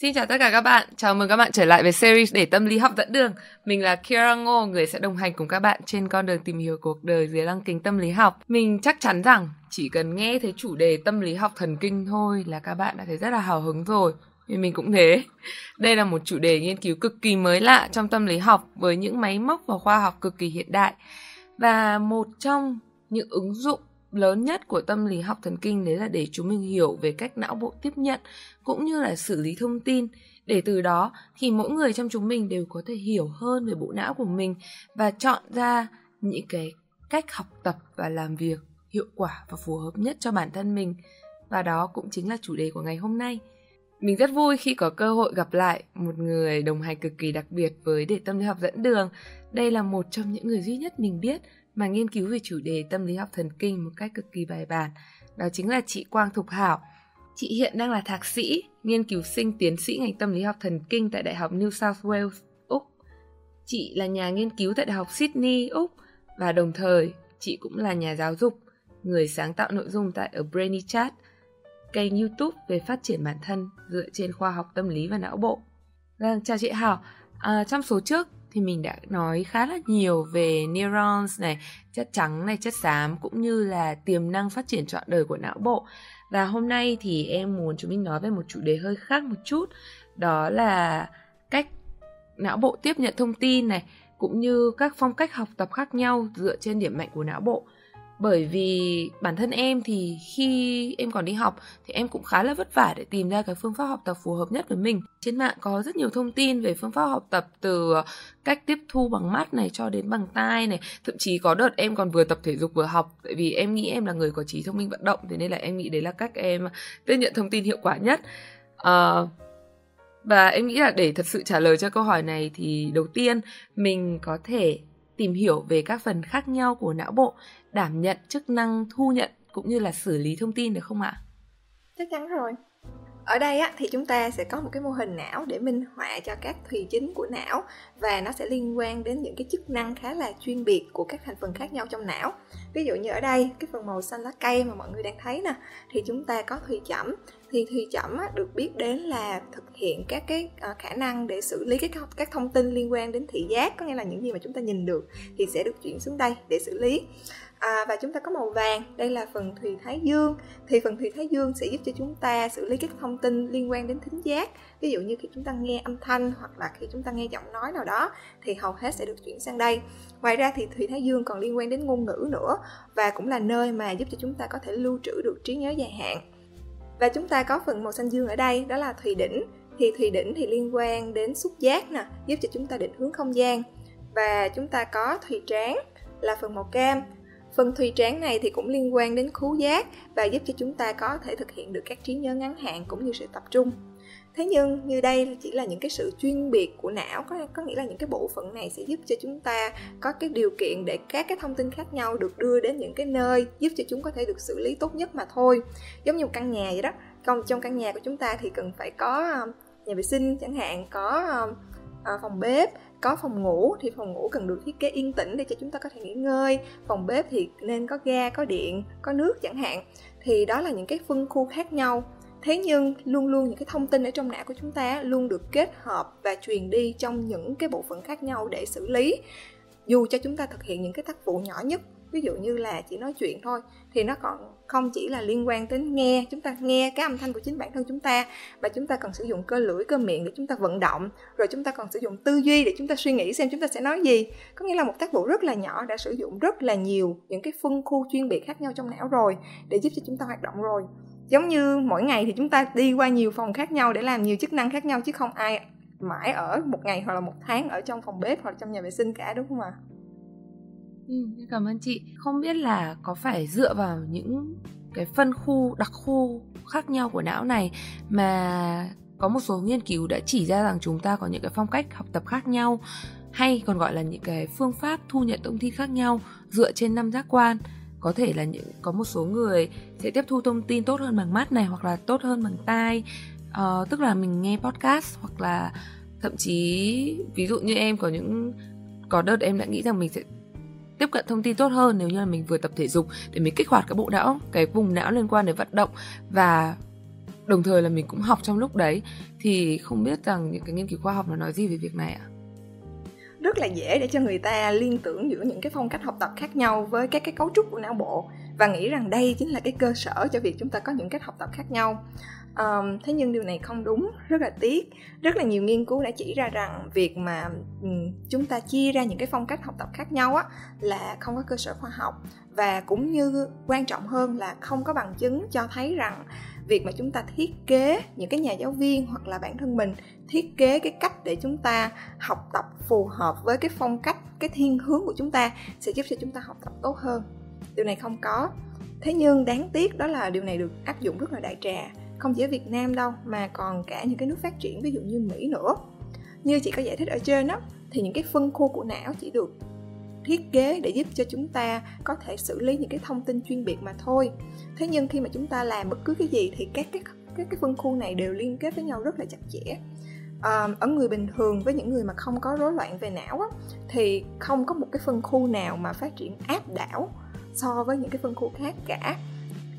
Xin chào tất cả các bạn, chào mừng các bạn trở lại với series để tâm lý học dẫn đường. Mình là Kira Ngô, người sẽ đồng hành cùng các bạn trên con đường tìm hiểu cuộc đời dưới lăng kính tâm lý học. Mình chắc chắn rằng chỉ cần nghe thấy chủ đề tâm lý học thần kinh thôi là các bạn đã thấy rất là hào hứng rồi. Vì mình cũng thế. Đây là một chủ đề nghiên cứu cực kỳ mới lạ trong tâm lý học với những máy móc và khoa học cực kỳ hiện đại. Và một trong những ứng dụng lớn nhất của tâm lý học thần kinh đấy là để chúng mình hiểu về cách não bộ tiếp nhận, cũng như là xử lý thông tin. Để từ đó thì mỗi người trong chúng mình đều có thể hiểu hơn về bộ não của mình và chọn ra những cái cách học tập và làm việc hiệu quả và phù hợp nhất cho bản thân mình. Và đó cũng chính là chủ đề của ngày hôm nay. Mình rất vui khi có cơ hội gặp lại một người đồng hành cực kỳ đặc biệt với để tâm lý học dẫn đường. Đây là một trong những người duy nhất mình biết mà nghiên cứu về chủ đề tâm lý học thần kinh một cách cực kỳ bài bản. Đó chính là chị Quang Thục Hảo. Chị hiện đang là thạc sĩ, nghiên cứu sinh tiến sĩ ngành tâm lý học thần kinh tại Đại học New South Wales, Úc. Chị là nhà nghiên cứu tại Đại học Sydney, Úc và đồng thời chị cũng là nhà giáo dục, người sáng tạo nội dung tại A Brainy Chat, kênh YouTube về phát triển bản thân dựa trên khoa học tâm lý và não bộ. Vâng, chào chị Hảo. À, trong số trước thì mình đã nói khá là nhiều về neurons này, chất trắng này, chất xám cũng như là tiềm năng phát triển trọn đời của não bộ. Và hôm nay thì em muốn chúng mình nói về một chủ đề hơi khác một chút, đó là cách não bộ tiếp nhận thông tin này cũng như các phong cách học tập khác nhau dựa trên điểm mạnh của não bộ bởi vì bản thân em thì khi em còn đi học thì em cũng khá là vất vả để tìm ra cái phương pháp học tập phù hợp nhất với mình. Trên mạng có rất nhiều thông tin về phương pháp học tập từ ờ, cách tiếp thu bằng mắt này cho đến bằng tai này. Thậm chí có đợt em còn vừa tập thể dục vừa học tại vì em nghĩ em là người có trí thông minh vận động thế nên là em nghĩ đấy là cách em tiếp nhận thông tin hiệu quả nhất. Uh, và em nghĩ là để thật sự trả lời cho câu hỏi này thì đầu tiên mình có thể tìm hiểu về các phần khác nhau của não bộ đảm nhận chức năng thu nhận cũng như là xử lý thông tin được không ạ? Chắc chắn rồi. Ở đây á, thì chúng ta sẽ có một cái mô hình não để minh họa cho các thùy chính của não và nó sẽ liên quan đến những cái chức năng khá là chuyên biệt của các thành phần khác nhau trong não. Ví dụ như ở đây, cái phần màu xanh lá cây mà mọi người đang thấy nè, thì chúng ta có thùy chẩm. Thì thùy chẩm á, được biết đến là thực hiện các cái ờ, khả năng để xử lý các các thông tin liên quan đến thị giác, có nghĩa là những gì mà chúng ta nhìn được thì sẽ được chuyển xuống đây để xử lý à, và chúng ta có màu vàng. Đây là phần thùy thái dương. Thì phần thùy thái dương sẽ giúp cho chúng ta xử lý các thông tin liên quan đến thính giác. Ví dụ như khi chúng ta nghe âm thanh hoặc là khi chúng ta nghe giọng nói nào đó thì hầu hết sẽ được chuyển sang đây. Ngoài ra thì thùy thái dương còn liên quan đến ngôn ngữ nữa và cũng là nơi mà giúp cho chúng ta có thể lưu trữ được trí nhớ dài hạn. Và chúng ta có phần màu xanh dương ở đây đó là thùy đỉnh. Thì thùy đỉnh thì liên quan đến xúc giác nè giúp cho chúng ta định hướng không gian. Và chúng ta có thùy trán là phần màu cam. Phần thùy trán này thì cũng liên quan đến khứu giác và giúp cho chúng ta có thể thực hiện được các trí nhớ ngắn hạn cũng như sự tập trung. Thế nhưng như đây chỉ là những cái sự chuyên biệt của não có có nghĩa là những cái bộ phận này sẽ giúp cho chúng ta có cái điều kiện để các cái thông tin khác nhau được đưa đến những cái nơi giúp cho chúng có thể được xử lý tốt nhất mà thôi. Giống như một căn nhà vậy đó. Còn trong căn nhà của chúng ta thì cần phải có ờ, nhà vệ sinh chẳng hạn, có ờ, ờ, phòng bếp có phòng ngủ thì phòng ngủ cần được thiết kế yên tĩnh để cho chúng ta có thể nghỉ ngơi. Phòng bếp thì nên có ga, có điện, có nước chẳng hạn. Thì đó là những cái phân khu khác nhau. Thế nhưng luôn luôn những cái thông tin ở trong não của chúng ta luôn được kết hợp và truyền đi trong những cái bộ phận khác nhau để xử lý. Dù cho chúng ta thực hiện những cái tác vụ nhỏ nhất ví dụ như là chỉ nói chuyện thôi, thì nó còn không chỉ là liên quan đến nghe, chúng ta nghe cái âm thanh của chính bản thân chúng ta và chúng ta cần sử dụng cơ lưỡi, cơ miệng để chúng ta vận động, rồi chúng ta còn sử dụng tư duy để chúng ta suy nghĩ xem chúng ta sẽ nói gì có nghĩa là một tác vụ rất là nhỏ đã sử dụng rất là nhiều những cái phân khu chuyên biệt khác nhau trong não rồi để giúp cho chúng ta hoạt động rồi giống như mỗi ngày thì chúng ta đi qua nhiều phòng khác nhau để làm nhiều chức năng khác nhau, chứ không ai mãi ở một ngày hoặc là một tháng ở trong phòng bếp hoặc trong nhà vệ sinh cả, đúng không ạ à? Ừ, cảm ơn chị. Không biết là có phải dựa vào những cái phân khu, đặc khu khác nhau của não này mà có một số nghiên cứu đã chỉ ra rằng chúng ta có những cái phong cách học tập khác nhau hay còn gọi là những cái phương pháp thu nhận thông tin khác nhau dựa trên năm giác quan có thể là những có một số người sẽ tiếp thu thông tin tốt hơn bằng mắt này hoặc là tốt hơn bằng tai uh, tức là mình nghe podcast hoặc là thậm chí ví dụ như em có những có đợt em đã nghĩ rằng mình sẽ tiếp cận thông tin tốt hơn, nếu như là mình vừa tập thể dục để mình kích hoạt cái bộ não, cái vùng não liên quan đến vận động và đồng thời là mình cũng học trong lúc đấy, thì không biết rằng những cái nghiên cứu khoa học nó nói gì về việc này ạ? Rất là dễ để cho người ta liên tưởng giữa những cái phong cách học tập khác nhau với các cái cấu trúc của não bộ và nghĩ rằng đây chính là cái cơ sở cho việc chúng ta có những cách học tập khác nhau um, thế nhưng điều này không đúng rất là tiếc. Rất là nhiều nghiên cứu đã chỉ ra rằng việc mà um, chúng ta chia ra những cái phong cách học tập khác nhau á là không có cơ sở khoa học. Và cũng như quan trọng hơn là không có bằng chứng cho thấy rằng việc mà chúng ta thiết kế những cái nhà giáo viên hoặc là bản thân mình thiết kế cái cách để chúng ta học tập phù hợp với cái phong cách cái thiên hướng của chúng ta sẽ giúp cho chúng ta học tập tốt hơn. Điều này không có. Thế nhưng đáng tiếc đó là điều này được áp dụng rất là đại trà không chỉ ở việt nam đâu mà còn cả những cái nước phát triển ví dụ như mỹ nữa. Như chị có giải thích ở trên đó thì những cái phân khu của não chỉ được thiết kế để giúp cho chúng ta có thể xử lý những cái thông tin chuyên biệt mà thôi. Thế nhưng khi mà chúng ta làm bất cứ cái gì thì các cái các cái phân khu này đều liên kết với nhau rất là chặt chẽ. À, ở người bình thường với những người mà không có rối loạn về não á, thì không có một cái phân khu nào mà phát triển áp đảo so với những cái phân khu khác cả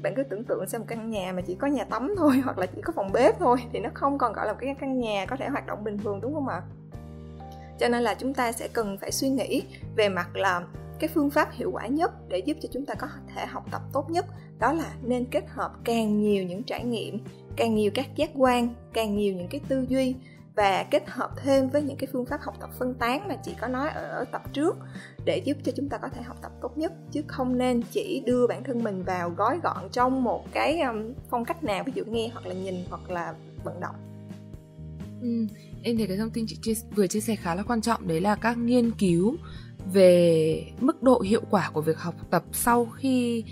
bạn cứ tưởng tượng xem một căn nhà mà chỉ có nhà tắm thôi, hoặc là chỉ có phòng bếp thôi, thì nó không còn gọi là một cái căn nhà có thể hoạt động bình thường, đúng không ạ? Cho nên là chúng ta sẽ cần phải suy nghĩ về mặt là cái phương pháp hiệu quả nhất để giúp cho chúng ta có thể học tập tốt nhất, đó là nên kết hợp càng nhiều những trải nghiệm, càng nhiều các giác quan, càng nhiều những cái tư duy và kết hợp thêm với những cái phương pháp học tập phân tán mà chị có nói ở tập trước để giúp cho chúng ta có thể học tập tốt nhất chứ không nên chỉ đưa bản thân mình vào gói gọn trong một cái phong cách nào ví dụ nghe hoặc là nhìn hoặc là vận động. Ừ, em thấy cái thông tin chị chia, vừa chia sẻ khá là quan trọng đấy là các nghiên cứu về mức độ hiệu quả của việc học tập sau khi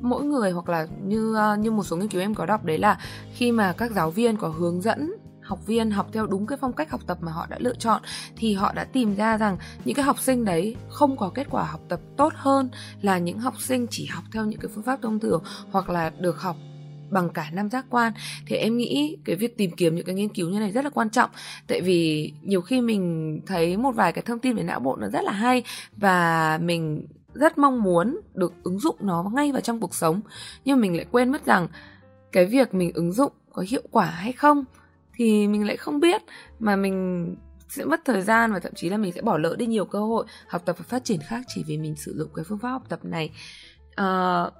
mỗi người hoặc là như ờ, như một số nghiên cứu em có đọc đấy là khi mà các giáo viên có hướng dẫn học viên học theo đúng cái phong cách học tập mà họ đã lựa chọn, thì họ đã tìm ra rằng những cái học sinh đấy không có kết quả học tập tốt hơn là những học sinh chỉ học theo những cái phương pháp thông thường hoặc là được học bằng cả năm giác quan. Thì em nghĩ cái việc tìm kiếm những cái nghiên cứu như này rất là quan trọng, tại vì nhiều khi mình thấy một vài cái thông tin về não bộ nó rất là hay và mình rất mong muốn được ứng dụng nó ngay vào trong cuộc sống, nhưng mình lại quên mất rằng cái việc mình ứng dụng có hiệu quả hay không thì mình lại không biết. Mà mình sẽ mất thời gian và thậm chí là mình sẽ bỏ lỡ đi nhiều cơ hội học tập và phát triển khác chỉ vì mình sử dụng cái phương pháp học tập này. Uh,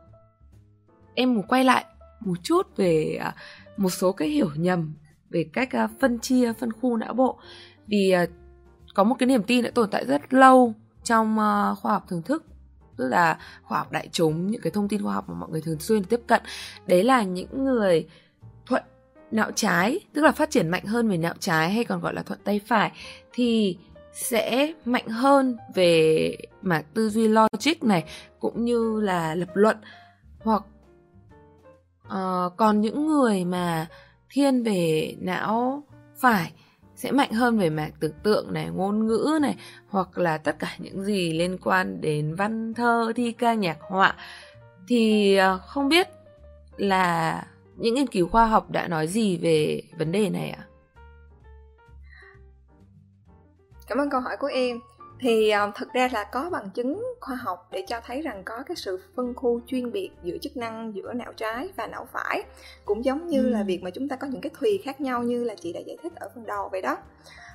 em muốn quay lại một chút về uh, một số cái hiểu nhầm về cách uh, phân chia phân khu não bộ. Vì uh, có một cái niềm tin đã tồn tại rất lâu trong uh, khoa học thưởng thức tức là khoa học đại chúng những cái thông tin khoa học mà mọi người thường xuyên tiếp cận. Đấy là những người não trái tức là phát triển mạnh hơn về não trái hay còn gọi là thuận tay phải thì sẽ mạnh hơn về mà tư duy logic này cũng như là lập luận. Hoặc uh, còn những người mà thiên về não phải sẽ mạnh hơn về mặt tưởng tượng này ngôn ngữ này hoặc là tất cả những gì liên quan đến văn thơ thi ca nhạc họa thì uh, không biết là những nghiên cứu khoa học đã nói gì về vấn đề này ạ? À? Cảm ơn câu hỏi của em. Thì um, thực ra là có bằng chứng khoa học để cho thấy rằng có cái sự phân khu chuyên biệt giữa chức năng giữa não trái và não phải cũng giống như ừ. là việc mà chúng ta có những cái thùy khác nhau như là chị đã giải thích ở phần đầu vậy đó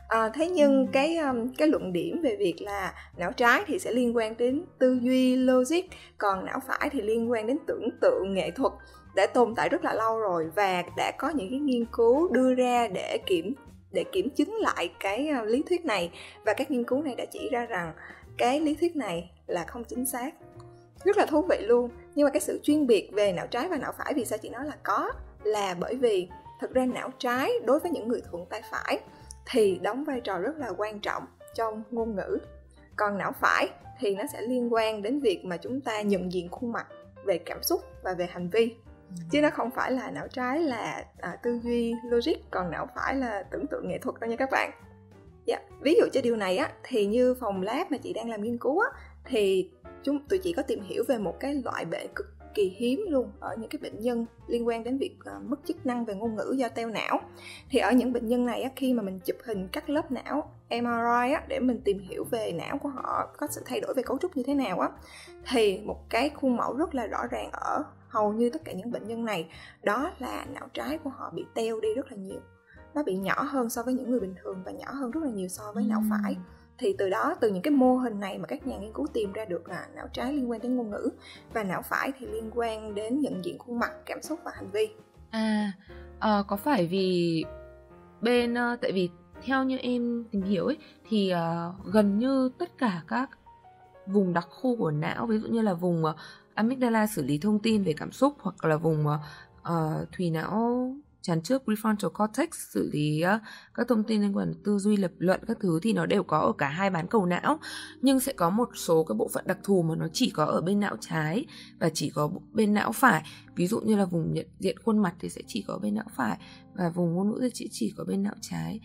à, thế nhưng ừ. cái um, cái luận điểm về việc là não trái thì sẽ liên quan đến tư duy logic còn não phải thì liên quan đến tưởng tượng nghệ thuật đã tồn tại rất là lâu rồi và đã có những cái nghiên cứu đưa ra để kiểm để kiểm chứng lại cái ờ, lý thuyết này. Và các nghiên cứu này đã chỉ ra rằng cái lý thuyết này là không chính xác. Rất là thú vị luôn. Nhưng mà cái sự chuyên biệt về não trái và não phải vì sao chị nói là có? Là bởi vì thực ra não trái đối với những người thuận tay phải thì đóng vai trò rất là quan trọng trong ngôn ngữ. Còn não phải thì nó sẽ liên quan đến việc mà chúng ta nhận diện khuôn mặt về cảm xúc và về hành vi. Chứ nó không phải là não trái là à, tư duy logic còn não phải là tưởng tượng nghệ thuật đâu nha các bạn. Dạ ví dụ cho điều này á thì như phòng lab mà chị đang làm nghiên cứu á thì chúng tụi chị có tìm hiểu về một cái loại bệnh cực kỳ hiếm luôn ở những cái bệnh nhân liên quan đến việc uh, mất chức năng về ngôn ngữ do teo não. Thì ở những bệnh nhân này á, khi mà mình chụp hình các lớp não MRI á, để mình tìm hiểu về não của họ có sự thay đổi về cấu trúc như thế nào á thì một cái khuôn mẫu rất là rõ ràng ở hầu như tất cả những bệnh nhân này đó là não trái của họ bị teo đi rất là nhiều. Nó bị nhỏ hơn so với những người bình thường và nhỏ hơn rất là nhiều so với não phải thì từ đó từ những cái mô hình này mà các nhà nghiên cứu tìm ra được là não trái liên quan đến ngôn ngữ và não phải thì liên quan đến nhận diện khuôn mặt cảm xúc và hành vi. À à có phải vì bên ờ, tại vì theo như em tìm hiểu ấy thì uh, gần như tất cả các vùng đặc khu của não ví dụ như là vùng uh, amygdala xử lý thông tin về cảm xúc hoặc là vùng uh, thùy não chắn trước prefrontal cortex xử lý uh, các thông tin liên quan đến tư duy lập luận các thứ thì nó đều có ở cả hai bán cầu não. Nhưng sẽ có một số các bộ phận đặc thù mà nó chỉ có ở bên não trái và chỉ có bên não phải. Ví dụ như là vùng nhận diện khuôn mặt thì sẽ chỉ có bên não phải và vùng ngôn ngữ thì chỉ chỉ có bên não trái.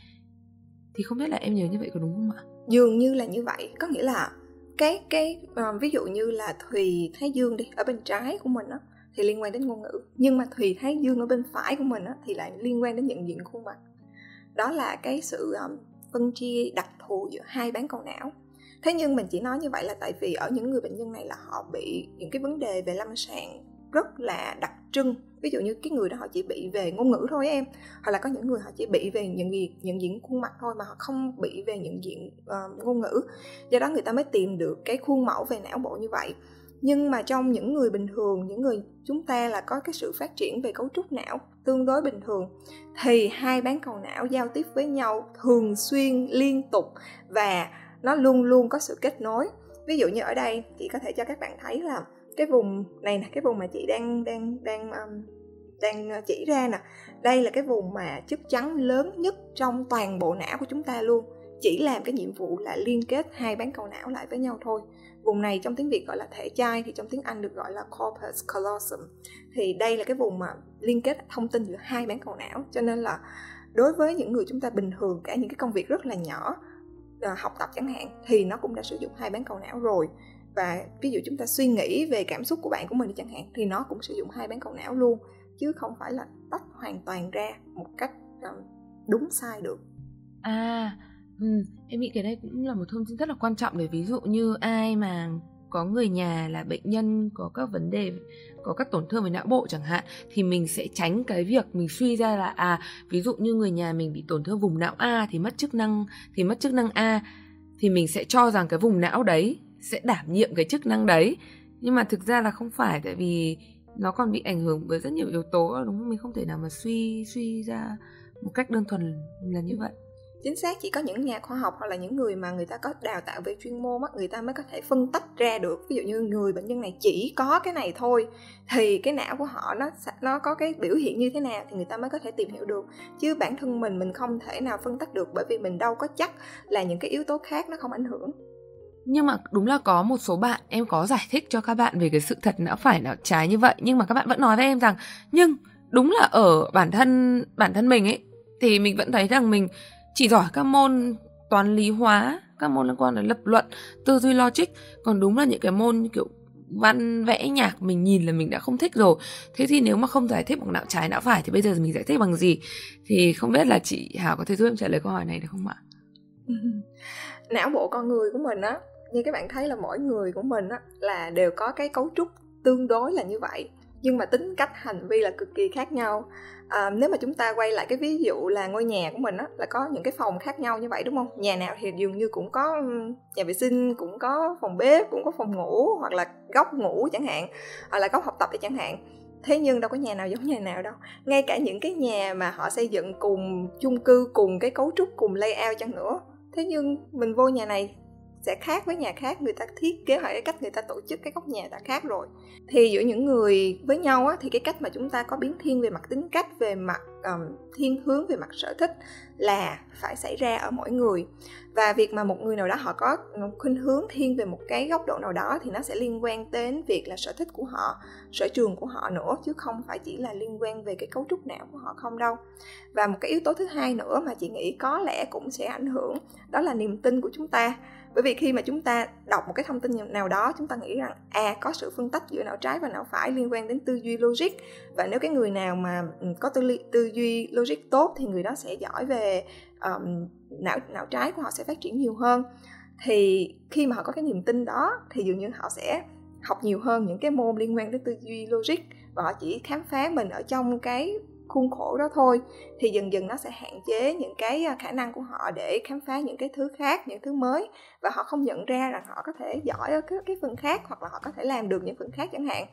Thì không biết là em nhớ như vậy có đúng không ạ? Dường như là như vậy. Có nghĩa là cái cái uh, ví dụ như là thùy thái dương đi ở bên trái của mình á thì liên quan đến ngôn ngữ. Nhưng mà thùy thái dương ở bên phải của mình á, thì lại liên quan đến nhận diện khuôn mặt. Đó là cái sự um, phân chia đặc thù giữa hai bán cầu não. Thế nhưng mình chỉ nói như vậy là tại vì ở những người bệnh nhân này là họ bị những cái vấn đề về lâm sàng rất là đặc trưng. Ví dụ như cái người đó họ chỉ bị về ngôn ngữ thôi em. Hoặc là có những người họ chỉ bị về nhận diện nhận diện khuôn mặt thôi mà họ không bị về nhận diện uh, ngôn ngữ. Do đó người ta mới tìm được cái khuôn mẫu về não bộ như vậy nhưng mà trong những người bình thường những người chúng ta là có cái sự phát triển về cấu trúc não tương đối bình thường thì hai bán cầu não giao tiếp với nhau thường xuyên liên tục và nó luôn luôn có sự kết nối. Ví dụ như ở đây chị có thể cho các bạn thấy là cái vùng này nè cái vùng mà chị đang đang đang um, đang ờ, chỉ ra nè đây là cái vùng mà chất trắng lớn nhất trong toàn bộ não của chúng ta luôn. Chỉ làm cái nhiệm vụ là liên kết hai bán cầu não lại với nhau thôi vùng này trong tiếng việt gọi là thể chai thì trong tiếng anh được gọi là corpus callosum. Thì đây là cái vùng mà liên kết thông tin giữa hai bán cầu não, cho nên là đối với những người chúng ta bình thường, cả những cái công việc rất là nhỏ à, học tập chẳng hạn, thì nó cũng đã sử dụng hai bán cầu não rồi. Và ví dụ chúng ta suy nghĩ về cảm xúc của bạn của mình chẳng hạn, thì nó cũng sử dụng hai bán cầu não luôn, chứ không phải là tách hoàn toàn ra một cách à, đúng sai được. À Ừ, em nghĩ cái này cũng là một thông tin rất là quan trọng để ví dụ như ai mà có người nhà là bệnh nhân có các vấn đề có các tổn thương về não bộ chẳng hạn thì mình sẽ tránh cái việc mình suy ra là à ví dụ như người nhà mình bị tổn thương vùng não A thì mất chức năng thì mất chức năng A thì mình sẽ cho rằng cái vùng não đấy sẽ đảm nhiệm cái chức năng đấy. Nhưng mà thực ra là không phải tại vì nó còn bị ảnh hưởng bởi rất nhiều yếu tố đúng không? Mình không thể nào mà suy suy ra một cách đơn thuần là như vậy chính xác, chỉ có những nhà khoa học hoặc là những người mà người ta có đào tạo về chuyên môn á, người ta mới có thể phân tách ra được. Ví dụ như người bệnh nhân này chỉ có cái này thôi, thì cái não của họ nó nó có cái biểu hiện như thế nào thì người ta mới có thể tìm hiểu được. Chứ bản thân mình mình không thể nào phân tách được bởi vì mình đâu có chắc là những cái yếu tố khác nó không ảnh hưởng. Nhưng mà đúng là có một số bạn, em có giải thích cho các bạn về cái sự thật não phải não trái như vậy, nhưng mà các bạn vẫn nói với em rằng, nhưng đúng là ở bản thân bản thân mình ấy, thì mình vẫn thấy rằng mình chỉ giỏi các môn toán lý hóa, các môn liên quan đến lập luận, tư duy logic. Còn đúng là những cái môn như kiểu văn vẽ nhạc mình nhìn là mình đã không thích rồi. Thế thì nếu mà không giải thích bằng não trái, não phải thì bây giờ mình giải thích bằng gì? Thì không biết là chị hảo có thể giúp em trả lời câu hỏi này được không ạ? Não bộ con người của mình á, như các bạn thấy là mỗi người của mình á là đều có cái cấu trúc tương đối là như vậy. Nhưng mà tính cách, hành vi là cực kỳ khác nhau à, nếu mà chúng ta quay lại cái ví dụ là ngôi nhà của mình á là có những cái phòng khác nhau như vậy đúng không? Nhà nào thì dường như cũng có nhà vệ sinh cũng có phòng bếp cũng có phòng ngủ hoặc là góc ngủ chẳng hạn hoặc là góc học tập chẳng hạn. Thế nhưng đâu có nhà nào giống nhà nào đâu. Ngay cả những cái nhà mà họ xây dựng cùng chung cư cùng cái cấu trúc cùng layout chăng nữa. Thế nhưng mình vô nhà này sẽ khác với nhà khác người ta thiết kế hoặc cái cách người ta tổ chức cái góc nhà đã khác rồi. Thì giữa những người với nhau á, thì cái cách mà chúng ta có biến thiên về mặt tính cách về mặt um, thiên hướng về mặt sở thích là phải xảy ra ở mỗi người. Và việc mà một người nào đó họ có khuynh hướng thiên về một cái góc độ nào đó thì nó sẽ liên quan đến việc là sở thích của họ sở trường của họ nữa chứ không phải chỉ là liên quan về cái cấu trúc não của họ không đâu. Và một cái yếu tố thứ hai nữa mà chị nghĩ có lẽ cũng sẽ ảnh hưởng đó là niềm tin của chúng ta bởi vì khi mà chúng ta đọc một cái thông tin nào đó chúng ta nghĩ rằng à có sự phân tách giữa não trái và não phải liên quan đến tư duy logic. Và nếu cái người nào mà ừ, có tư, li, tư duy logic tốt thì người đó sẽ giỏi về um, não não trái của họ sẽ phát triển nhiều hơn. Thì khi mà họ có cái niềm tin đó thì dường như họ sẽ học nhiều hơn những cái môn liên quan đến tư duy logic và họ chỉ khám phá mình ở trong cái khuôn khổ đó thôi thì dần dần nó sẽ hạn chế những cái à, khả năng của họ để khám phá những cái thứ khác những thứ mới. Và họ không nhận ra rằng họ có thể giỏi ở cái, cái phần khác hoặc là họ có thể làm được những phần khác chẳng hạn.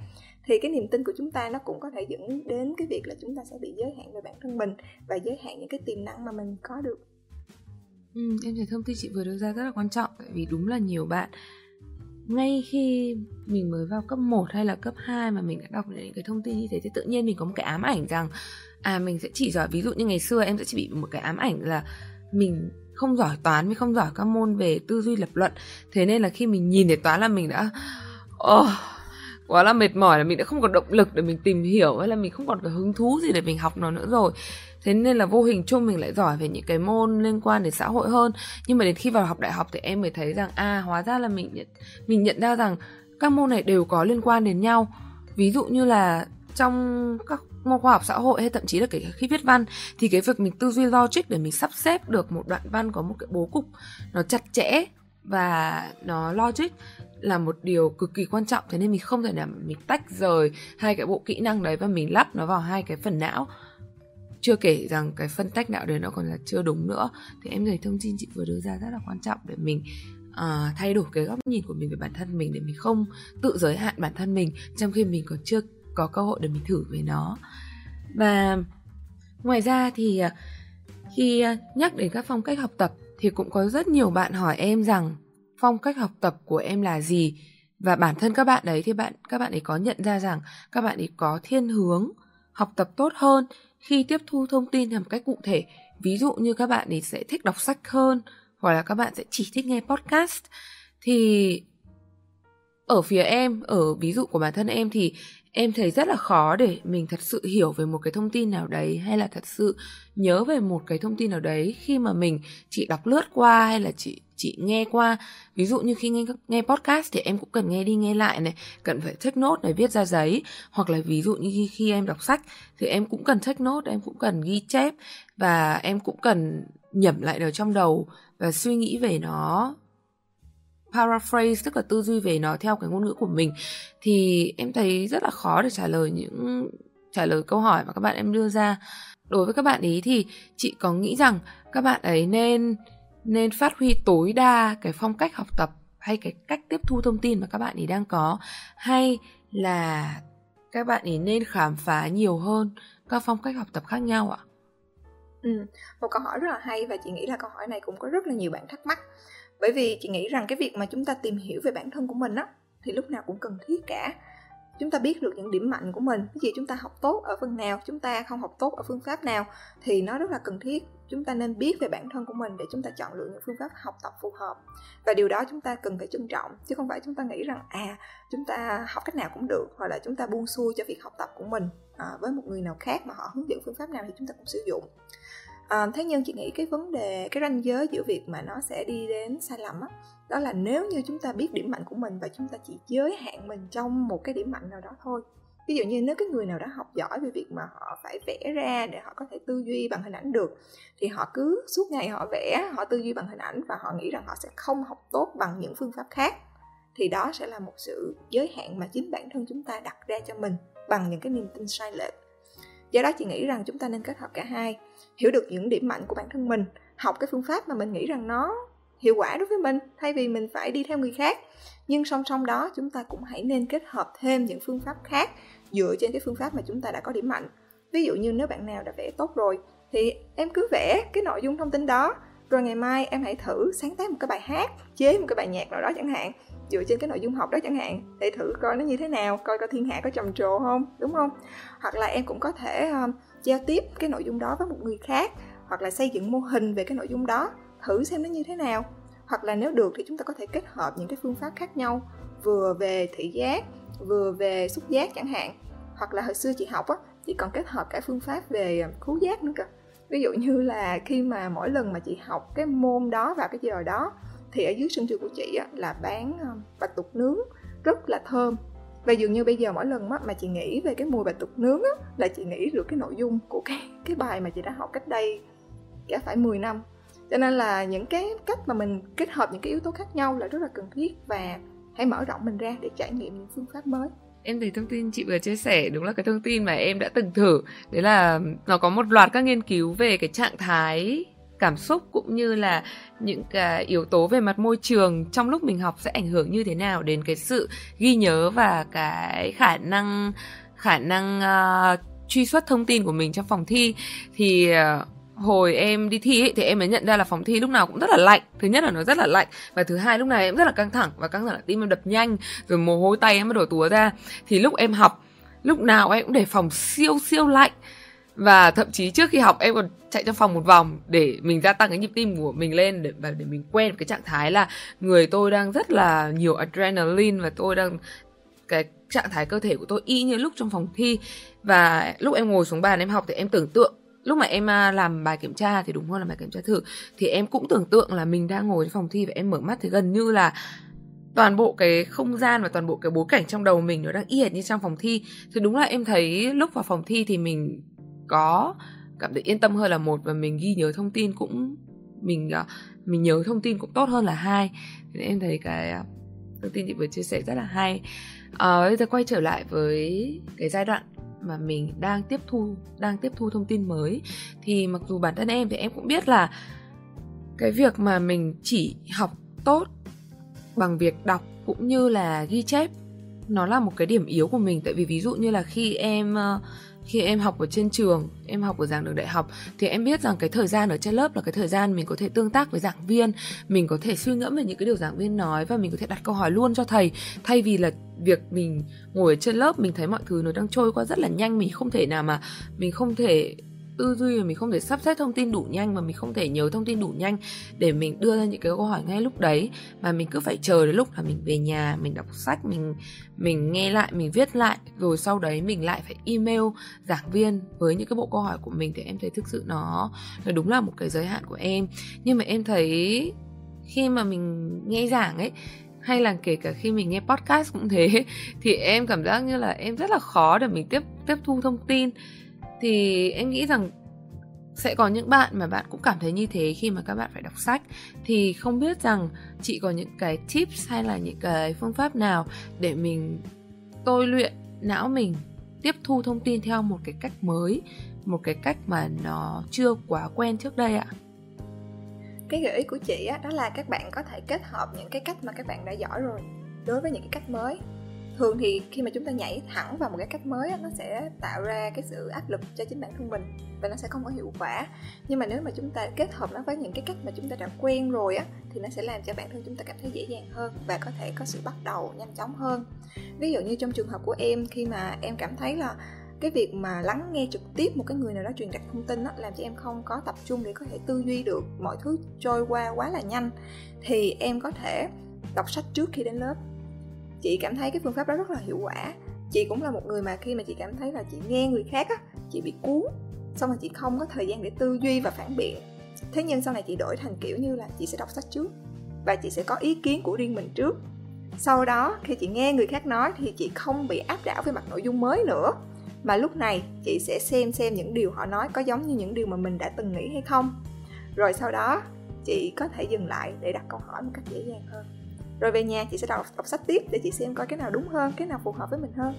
Thì cái niềm tin của chúng ta nó cũng có thể dẫn đến cái việc là chúng ta sẽ bị giới hạn về bản thân mình và giới hạn những cái tiềm năng mà mình có được. Ừ, em thấy thông tin chị vừa đưa ra rất là quan trọng tại vì đúng là nhiều bạn ngay khi mình mới vào cấp 1 hay là cấp 2 mà mình đã đọc những cái thông tin như thế thì tự nhiên mình có một cái ám ảnh rằng à mình sẽ chỉ giỏi ví dụ như ngày xưa em sẽ chỉ bị một cái ám ảnh là mình không giỏi toán mình không giỏi các môn về tư duy lập luận. Thế nên là khi mình nhìn thấy toán là mình đã oh, quá là mệt mỏi là mình đã không còn động lực để mình tìm hiểu hay là mình không còn cái hứng thú gì để mình học nó nữa rồi. Thế nên là vô hình chung mình lại giỏi về những cái môn liên quan đến xã hội hơn. Nhưng mà đến khi vào học đại học thì em mới thấy rằng à hóa ra là mình nhận mình nhận ra rằng các môn này đều có liên quan đến nhau. Ví dụ như là trong các môn khoa học xã hội hay thậm chí là kể cả khi viết văn thì cái việc mình tư duy logic để mình sắp xếp được một đoạn văn có một cái bố cục nó chặt chẽ và nó logic là một điều cực kỳ quan trọng thế nên mình không thể nào mình tách rời hai cái bộ kỹ năng đấy và mình lắp nó vào hai cái phần não. Chưa kể rằng cái phân tách não đấy nó còn là chưa đúng nữa. Thì em thấy thông tin chị vừa đưa ra rất là quan trọng để mình uh, thay đổi cái góc nhìn của mình về bản thân mình để mình không tự giới hạn bản thân mình trong khi mình còn chưa có cơ hội để mình thử về nó. Và ngoài ra thì à, khi à, nhắc đến các phong cách học tập thì cũng có rất nhiều bạn hỏi em rằng phong cách học tập của em là gì? Và bản thân các bạn đấy thì bạn, các bạn ấy có nhận ra rằng các bạn ấy có thiên hướng học tập tốt hơn khi tiếp thu thông tin theo một cách cụ thể. Ví dụ như các bạn ấy sẽ thích đọc sách hơn, hoặc là các bạn sẽ chỉ thích nghe podcast. Thì ở phía em, ở ví dụ của bản thân em thì em thấy rất là khó để mình thật sự hiểu về một cái thông tin nào đấy hay là thật sự nhớ về một cái thông tin nào đấy khi mà mình chỉ đọc lướt qua hay là chỉ chị nghe qua. Ví dụ như khi nghe nghe podcast thì em cũng cần nghe đi nghe lại này cần phải take note này viết ra giấy. Hoặc là ví dụ như khi, khi em đọc sách thì em cũng cần take note em cũng cần ghi chép và em cũng cần nhẩm lại ở trong đầu và suy nghĩ về nó paraphrase tức là tư duy về nó theo cái ngôn ngữ của mình thì em thấy rất là khó để trả lời những trả lời câu hỏi mà các bạn em đưa ra đối với các bạn ý thì chị có nghĩ rằng các bạn ấy nên nên phát huy tối đa cái phong cách học tập hay cái cách tiếp thu thông tin mà các bạn ấy đang có hay là các bạn ấy nên khám phá nhiều hơn các phong cách học tập khác nhau ạ? Ừ, một câu hỏi rất là hay và chị nghĩ là câu hỏi này cũng có rất là nhiều bạn thắc mắc bởi vì chị nghĩ rằng cái việc mà chúng ta tìm hiểu về bản thân của mình á thì lúc nào cũng cần thiết cả. Chúng ta biết được những điểm mạnh của mình cái gì chúng ta học tốt ở phần nào chúng ta không học tốt ở phương pháp nào thì nó rất là cần thiết. Chúng ta nên biết về bản thân của mình để chúng ta chọn lựa những phương pháp học tập phù hợp. Và điều đó chúng ta cần phải trân trọng chứ không phải chúng ta nghĩ rằng à chúng ta học cách nào cũng được hoặc là chúng ta buông xuôi cho việc học tập của mình à, với một người nào khác mà họ hướng dẫn phương pháp nào thì chúng ta cũng sử dụng à, thế nhưng chị nghĩ cái vấn đề cái ranh giới giữa việc mà nó sẽ đi đến sai lầm á đó là nếu như chúng ta biết điểm mạnh của mình và chúng ta chỉ giới hạn mình trong một cái điểm mạnh nào đó thôi. Ví dụ như nếu cái người nào đó học giỏi về việc mà họ phải vẽ ra để họ có thể tư duy bằng hình ảnh được thì họ cứ suốt ngày họ vẽ họ tư duy bằng hình ảnh và họ nghĩ rằng họ sẽ không học tốt bằng những phương pháp khác thì đó sẽ là một sự giới hạn mà chính bản thân chúng ta đặt ra cho mình bằng những cái niềm tin sai lệch do đó chị nghĩ rằng chúng ta nên kết hợp cả hai, hiểu được những điểm mạnh của bản thân mình, học cái phương pháp mà mình nghĩ rằng nó hiệu quả đối với mình, thay vì mình phải đi theo người khác. Nhưng song song đó, chúng ta cũng hãy nên kết hợp thêm những phương pháp khác dựa trên cái phương pháp mà chúng ta đã có điểm mạnh. Ví dụ như nếu bạn nào đã vẽ tốt rồi, thì em cứ vẽ cái nội dung thông tin đó, rồi ngày mai em hãy thử sáng tác một cái bài hát, chế một cái bài nhạc nào đó chẳng hạn dựa trên cái nội dung học đó chẳng hạn. Để thử coi nó như thế nào coi coi thiên hạ có trầm trồ không đúng không? Hoặc là em cũng có thể um, giao tiếp cái nội dung đó với một người khác hoặc là xây dựng mô hình về cái nội dung đó thử xem nó như thế nào. Hoặc là nếu được thì chúng ta có thể kết hợp những cái phương pháp khác nhau vừa về thị giác vừa về xúc giác chẳng hạn. Hoặc là hồi xưa chị học á chị còn kết hợp cả phương pháp về ờ, khứu giác nữa cơ. Ví dụ như là khi mà mỗi lần mà chị học cái môn đó vào cái giờ đó thì ở dưới sân trường của chị á, là bán ờ, bạch tuộc nướng rất là thơm. Và dường như bây giờ mỗi lần mà chị nghĩ về cái mùi bạch tuộc nướng á, là chị nghĩ được cái nội dung của cái cái bài mà chị đã học cách đây cả phải 10 năm. Cho nên là những cái cách mà mình kết hợp những cái yếu tố khác nhau là rất là cần thiết và hãy mở rộng mình ra để trải nghiệm những phương pháp mới. Em thấy thông tin chị vừa chia sẻ đúng là cái thông tin mà em đã từng thử. Đấy là nó có một loạt các nghiên cứu về cái trạng thái cảm xúc cũng như là những cái yếu tố về mặt môi trường trong lúc mình học sẽ ảnh hưởng như thế nào đến cái sự ghi nhớ và cái khả năng khả năng uh, truy xuất thông tin của mình trong phòng thi? Thì uh, hồi em đi thi ấy, thì em mới nhận ra là phòng thi lúc nào cũng rất là lạnh. Thứ nhất là nó rất là lạnh và thứ hai lúc nào em rất là căng thẳng và căng thẳng là tim em đập nhanh rồi mồ hôi tay em bắt đầu túa ra. Thì lúc em học lúc nào em cũng để phòng siêu siêu lạnh và thậm chí trước khi học, em còn chạy trong phòng một vòng để mình gia tăng cái nhịp tim của mình lên để và để mình quen cái trạng thái là người tôi đang rất là nhiều adrenaline và tôi đang, cái trạng thái cơ thể của tôi y như lúc trong phòng thi. Và lúc em ngồi xuống bàn em học thì em tưởng tượng, lúc mà em à, làm bài kiểm tra thì đúng hơn là bài kiểm tra thử, thì em cũng tưởng tượng là mình đang ngồi trong phòng thi và em mở mắt thì gần như là toàn bộ cái không gian và toàn bộ cái bối cảnh trong đầu mình nó đang y hệt như trong phòng thi. Thì đúng là em thấy lúc vào phòng thi thì mình có cảm thấy yên tâm hơn là một và mình ghi nhớ thông tin cũng mình ờ, mình nhớ thông tin cũng tốt hơn là hai. Thì em thấy cái ờ, thông tin chị vừa chia sẻ rất là hay. À, bây giờ quay trở lại với cái giai đoạn mà mình đang tiếp thu đang tiếp thu thông tin mới. Thì mặc dù bản thân em thì em cũng biết là cái việc mà mình chỉ học tốt bằng việc đọc cũng như là ghi chép nó là một cái điểm yếu của mình. Tại vì ví dụ như là khi em uh, khi em học ở trên trường, em học ở giảng đường đại học, thì em biết rằng cái thời gian ở trên lớp là cái thời gian mình có thể tương tác với giảng viên, mình có thể suy ngẫm về những cái điều giảng viên nói và mình có thể đặt câu hỏi luôn cho thầy. Thay vì là việc mình ngồi ở trên lớp, mình thấy mọi thứ nó đang trôi qua rất là nhanh, mình không thể nào mà, mình không thể tư duy mà mình không thể sắp xếp thông tin đủ nhanh và mình không thể nhớ thông tin đủ nhanh để mình đưa ra những cái câu hỏi ngay lúc đấy. Mà mình cứ phải chờ đến lúc là mình về nhà, mình đọc sách, mình mình nghe lại, mình viết lại. Rồi sau đấy mình lại phải email giảng viên với những cái bộ câu hỏi của mình thì em thấy thực sự nó nó đúng là một cái giới hạn của em. Nhưng mà em thấy khi mà mình nghe giảng ấy, hay là kể cả khi mình nghe podcast cũng thế, thì em cảm giác như là em rất là khó để mình tiếp tiếp thu thông tin thì em nghĩ rằng sẽ có những bạn mà bạn cũng cảm thấy như thế khi mà các bạn phải đọc sách. Thì không biết rằng chị có những cái tips hay là những cái phương pháp nào để mình tôi luyện não mình tiếp thu thông tin theo một cái cách mới một cái cách mà nó chưa quá quen trước đây ạ? Cái gợi ý của chị á, đó là các bạn có thể kết hợp những cái cách mà các bạn đã giỏi rồi đối với những cái cách mới thường thì khi mà chúng ta nhảy thẳng vào một cái cách mới nó sẽ tạo ra cái sự áp lực cho chính bản thân mình và nó sẽ không có hiệu quả. Nhưng mà nếu mà chúng ta kết hợp nó với những cái cách mà chúng ta đã quen rồi á thì nó sẽ làm cho bản thân chúng ta cảm thấy dễ dàng hơn và có thể có sự bắt đầu nhanh chóng hơn. Ví dụ như trong trường hợp của em khi mà em cảm thấy là cái việc mà lắng nghe trực tiếp một cái người nào đó truyền đạt thông tin đó, làm cho em không có tập trung để có thể tư duy được mọi thứ trôi qua quá là nhanh thì em có thể đọc sách trước khi đến lớp chị cảm thấy cái phương pháp đó rất là hiệu quả. Chị cũng là một người mà khi mà chị cảm thấy là chị nghe người khác á, chị bị cuốn. Xong rồi chị không có thời gian để tư duy và phản biện. Thế nhưng sau này chị đổi thành kiểu như là chị sẽ đọc sách trước và chị sẽ có ý kiến của riêng mình trước. Sau đó, khi chị nghe người khác nói thì chị không bị áp đảo về mặt nội dung mới nữa. Mà lúc này, chị sẽ xem xem những điều họ nói có giống như những điều mà mình đã từng nghĩ hay không. Rồi sau đó, chị có thể dừng lại để đặt câu hỏi một cách dễ dàng hơn rồi về nhà chị sẽ đọc đọc sách tiếp để chị xem coi cái nào đúng hơn cái nào phù hợp với mình hơn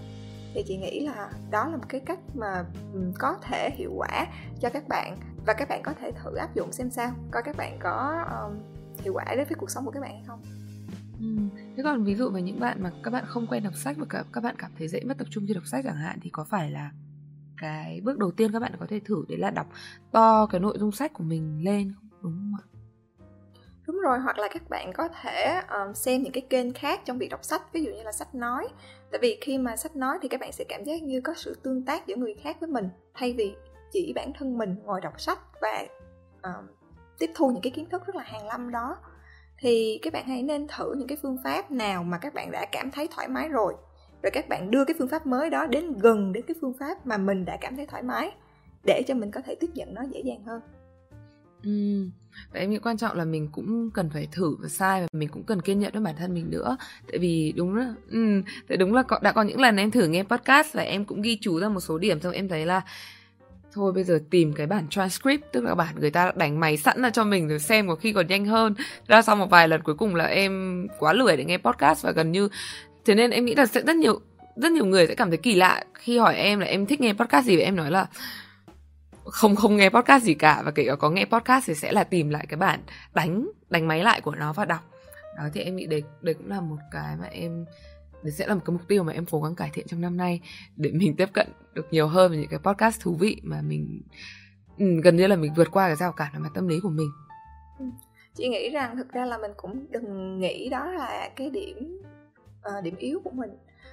thì chị nghĩ là đó là một cái cách mà ừ, có thể hiệu quả cho các bạn và các bạn có thể thử áp dụng xem sao coi các bạn có um, hiệu quả đối với cuộc sống của các bạn hay không Ừ. Thế còn ví dụ về những bạn mà các bạn không quen đọc sách và các, các bạn cảm thấy dễ mất tập trung khi đọc sách chẳng hạn thì có phải là cái bước đầu tiên các bạn có thể thử đấy là đọc to cái nội dung sách của mình lên không? Đúng không ạ? Đúng rồi hoặc là các bạn có thể um, xem những cái kênh khác trong việc đọc sách ví dụ như là sách nói. Tại vì khi mà sách nói thì các bạn sẽ cảm giác như có sự tương tác giữa người khác với mình thay vì chỉ bản thân mình ngồi đọc sách và um, tiếp thu những cái kiến thức rất là hàng lâm đó. Thì các bạn hãy nên thử những cái phương pháp nào mà các bạn đã cảm thấy thoải mái rồi rồi các bạn đưa cái phương pháp mới đó đến gần đến cái phương pháp mà mình đã cảm thấy thoải mái để cho mình có thể tiếp nhận nó dễ dàng hơn. Ừ. Và em nghĩ quan trọng là mình cũng cần phải thử và sai và mình cũng cần kiên nhẫn với bản thân mình nữa. Tại vì đúng là ừ, tại đúng là có, đã có những lần em thử nghe podcast và em cũng ghi chú ra một số điểm xong em thấy là thôi bây giờ tìm cái bản transcript tức là bản người ta đánh máy sẵn ra cho mình rồi xem có khi còn nhanh hơn ra sau một vài lần cuối cùng là em quá lười để nghe podcast và gần như thế nên em nghĩ là sẽ rất nhiều rất nhiều người sẽ cảm thấy kỳ lạ khi hỏi em là em thích nghe podcast gì và em nói là không không nghe podcast gì cả. Và kể cả có nghe podcast thì sẽ là tìm lại cái bản đánh đánh máy lại của nó và đọc. Đó thì em nghĩ đấy đấy cũng là một cái mà em đấy sẽ là một cái mục tiêu mà em cố gắng cải thiện trong năm nay để mình tiếp cận được nhiều hơn với những cái podcast thú vị mà mình ừ, gần như là mình vượt qua cái rào cản về mặt tâm lý của mình. Ừ. Chị nghĩ rằng thực ra là mình cũng đừng nghĩ đó là cái điểm uh, điểm yếu của mình.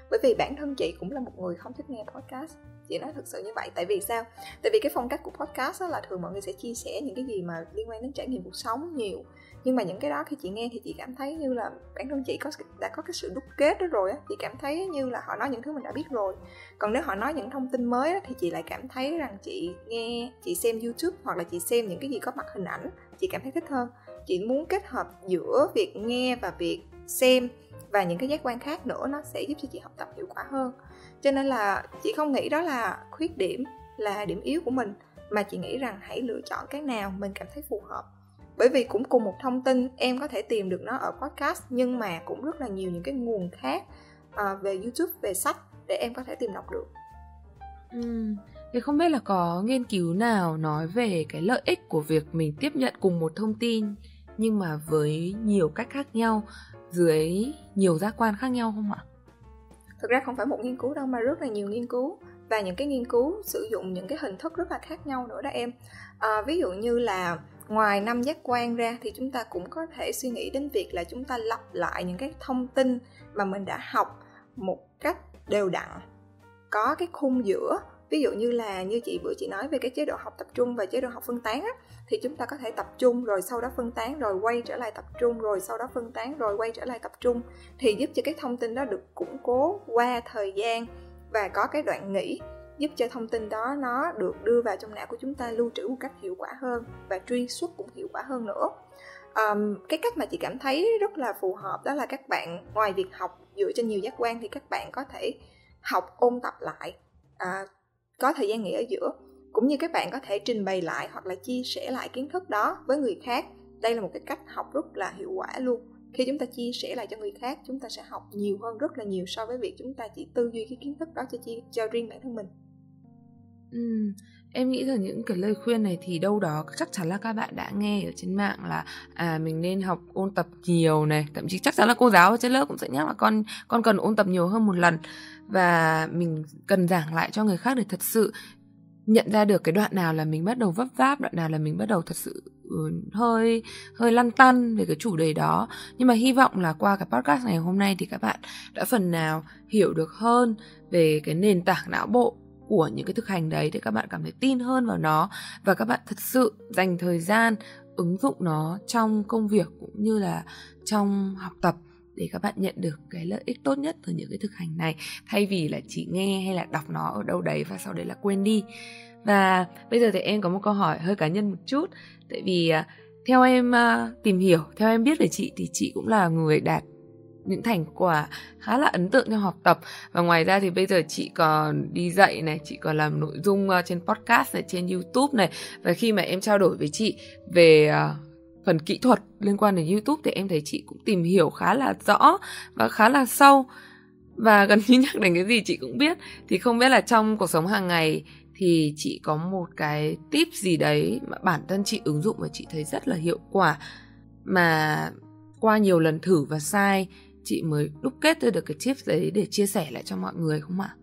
Bởi vì bản thân chị cũng là một người không thích nghe podcast chị nói thực sự như vậy. Tại vì sao? Tại vì cái phong cách của podcast đó là thường mọi người sẽ chia sẻ những cái gì mà liên quan đến trải nghiệm cuộc sống nhiều. Nhưng mà những cái đó khi chị nghe thì chị cảm thấy như là bản thân chị có đã có cái sự đúc kết đó rồi á. Chị cảm thấy như là họ nói những thứ mình đã biết rồi. Còn nếu họ nói những thông tin mới đó, thì chị lại cảm thấy rằng chị nghe chị xem youtube hoặc là chị xem những cái gì có mặt hình ảnh chị cảm thấy thích hơn. Chị muốn kết hợp giữa việc nghe và việc xem và những cái giác quan khác nữa nó sẽ giúp cho chị học tập hiệu quả hơn cho nên là chị không nghĩ đó là khuyết điểm là điểm yếu của mình mà chị nghĩ rằng hãy lựa chọn cái nào mình cảm thấy phù hợp bởi vì cũng cùng một thông tin em có thể tìm được nó ở podcast nhưng mà cũng rất là nhiều những cái nguồn khác uh, về youtube về sách để em có thể tìm đọc được ừ. thì không biết là có nghiên cứu nào nói về cái lợi ích của việc mình tiếp nhận cùng một thông tin nhưng mà với nhiều cách khác nhau dưới nhiều giác quan khác nhau không ạ thực ra không phải một nghiên cứu đâu mà rất là nhiều nghiên cứu và những cái nghiên cứu sử dụng những cái hình thức rất là khác nhau nữa đó em. À, ví dụ như là ngoài năm giác quan ra thì chúng ta cũng có thể suy nghĩ đến việc là chúng ta lặp lại những cái thông tin mà mình đã học một cách đều đặn có cái khung giữa. Ví dụ như là như chị bữa chị nói về cái chế độ học tập trung và chế độ học phân tán á, thì chúng ta có thể tập trung rồi sau đó phân tán rồi quay trở lại tập trung rồi sau đó phân tán rồi quay trở lại tập trung. Thì giúp cho cái thông tin đó được củng cố qua thời gian và có cái đoạn nghỉ giúp cho thông tin đó nó được đưa vào trong não của chúng ta lưu trữ một cách hiệu quả hơn và truy xuất cũng hiệu quả hơn nữa. Um, cái cách mà chị cảm thấy rất là phù hợp đó là các bạn ngoài việc học dựa trên nhiều giác quan thì các bạn có thể học ôn tập lại. À, có thời gian nghỉ ở giữa cũng như các bạn có thể trình bày lại hoặc là chia sẻ lại kiến thức đó với người khác. Đây là một cái cách học rất là hiệu quả luôn. Khi chúng ta chia sẻ lại cho người khác chúng ta sẽ học nhiều hơn rất là nhiều so với việc chúng ta chỉ tư duy cái kiến thức đó cho chi cho riêng bản thân mình. Ừ, em nghĩ rằng những cái lời khuyên này thì đâu đó chắc chắn là các bạn đã nghe ở trên mạng là à mình nên học ôn tập nhiều này, thậm chí chắc chắn là cô giáo ở trên lớp cũng sẽ nhắc là con con cần ôn tập nhiều hơn một lần. Và mình cần giảng lại cho người khác để thật sự nhận ra được cái đoạn nào là mình bắt đầu vấp váp, đoạn nào là mình bắt đầu thật sự ừ, hơi hơi lăn tăn về cái chủ đề đó. Nhưng mà hy vọng là qua cái podcast ngày hôm nay thì các bạn đã phần nào hiểu được hơn về cái nền tảng não bộ của những cái thực hành đấy để các bạn cảm thấy tin hơn vào nó và các bạn thật sự dành thời gian ứng dụng nó trong công việc cũng như là trong học tập để các bạn nhận được cái lợi ích tốt nhất từ những cái thực hành này, thay vì là chỉ nghe hay là đọc nó ở đâu đấy và sau đấy là quên đi. Và bây giờ thì em có một câu hỏi hơi cá nhân một chút, tại vì à, theo em à, tìm hiểu, theo em biết về chị thì chị cũng là người đạt những thành quả khá là ấn tượng trong học tập. Và ngoài ra thì bây giờ chị còn đi dạy này, chị còn làm nội dung à, trên podcast này, trên youtube này. Và khi mà em trao đổi với chị về phần kỹ thuật liên quan đến youtube thì em thấy chị cũng tìm hiểu khá là rõ và khá là sâu. Và gần như nhắc đến cái gì chị cũng biết. Thì không biết là trong cuộc sống hàng ngày thì chị có một cái tip gì đấy mà bản thân chị ứng dụng và chị thấy rất là hiệu quả mà qua nhiều lần thử và sai chị mới đúc kết ra được cái tips đấy để chia sẻ lại cho mọi người không ạ?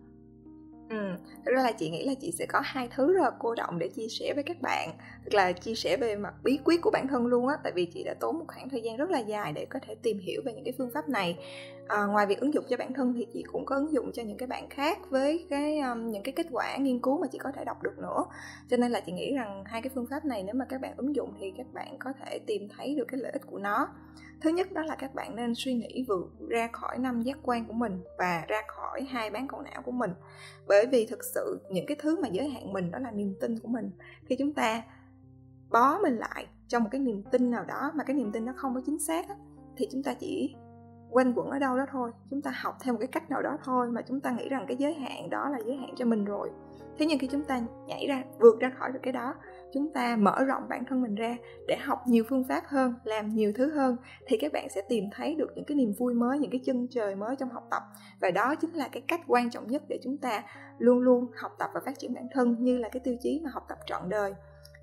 Ừ, thực ra là chị nghĩ là chị sẽ có hai thứ rất là cô động để chia sẻ với các bạn Tức là chia sẻ về mặt bí quyết của bản thân luôn á. Tại vì chị đã tốn một khoảng thời gian rất là dài để có thể tìm hiểu về những cái phương pháp này. À, Ngoài việc ứng dụng cho bản thân thì chị cũng có ứng dụng cho những cái bạn khác Với cái um, những cái kết quả nghiên cứu mà chị có thể đọc được nữa. Cho nên là chị nghĩ rằng hai cái phương pháp này nếu mà các bạn ứng dụng thì các bạn có thể tìm thấy được cái lợi ích của nó thứ nhất đó là các bạn nên suy nghĩ vượt ra khỏi năm giác quan của mình và ra khỏi hai bán cầu não của mình. Bởi vì thực sự những cái thứ mà giới hạn mình đó là niềm tin của mình. Khi chúng ta bó mình lại trong một cái niềm tin nào đó mà cái niềm tin nó không có chính xác á, thì chúng ta chỉ quanh quẩn ở đâu đó thôi. Chúng ta học theo một cái cách nào đó thôi mà chúng ta nghĩ rằng cái giới hạn đó là giới hạn cho mình rồi. Thế nhưng khi chúng ta nhảy ra vượt ra khỏi được cái đó chúng ta mở rộng bản thân mình ra để học nhiều phương pháp hơn làm nhiều thứ hơn thì các bạn sẽ tìm thấy được những cái niềm vui mới những cái chân trời mới trong học tập. Và đó chính là cái cách quan trọng nhất để chúng ta luôn luôn học tập và phát triển bản thân như là cái tiêu chí mà học tập trọn đời.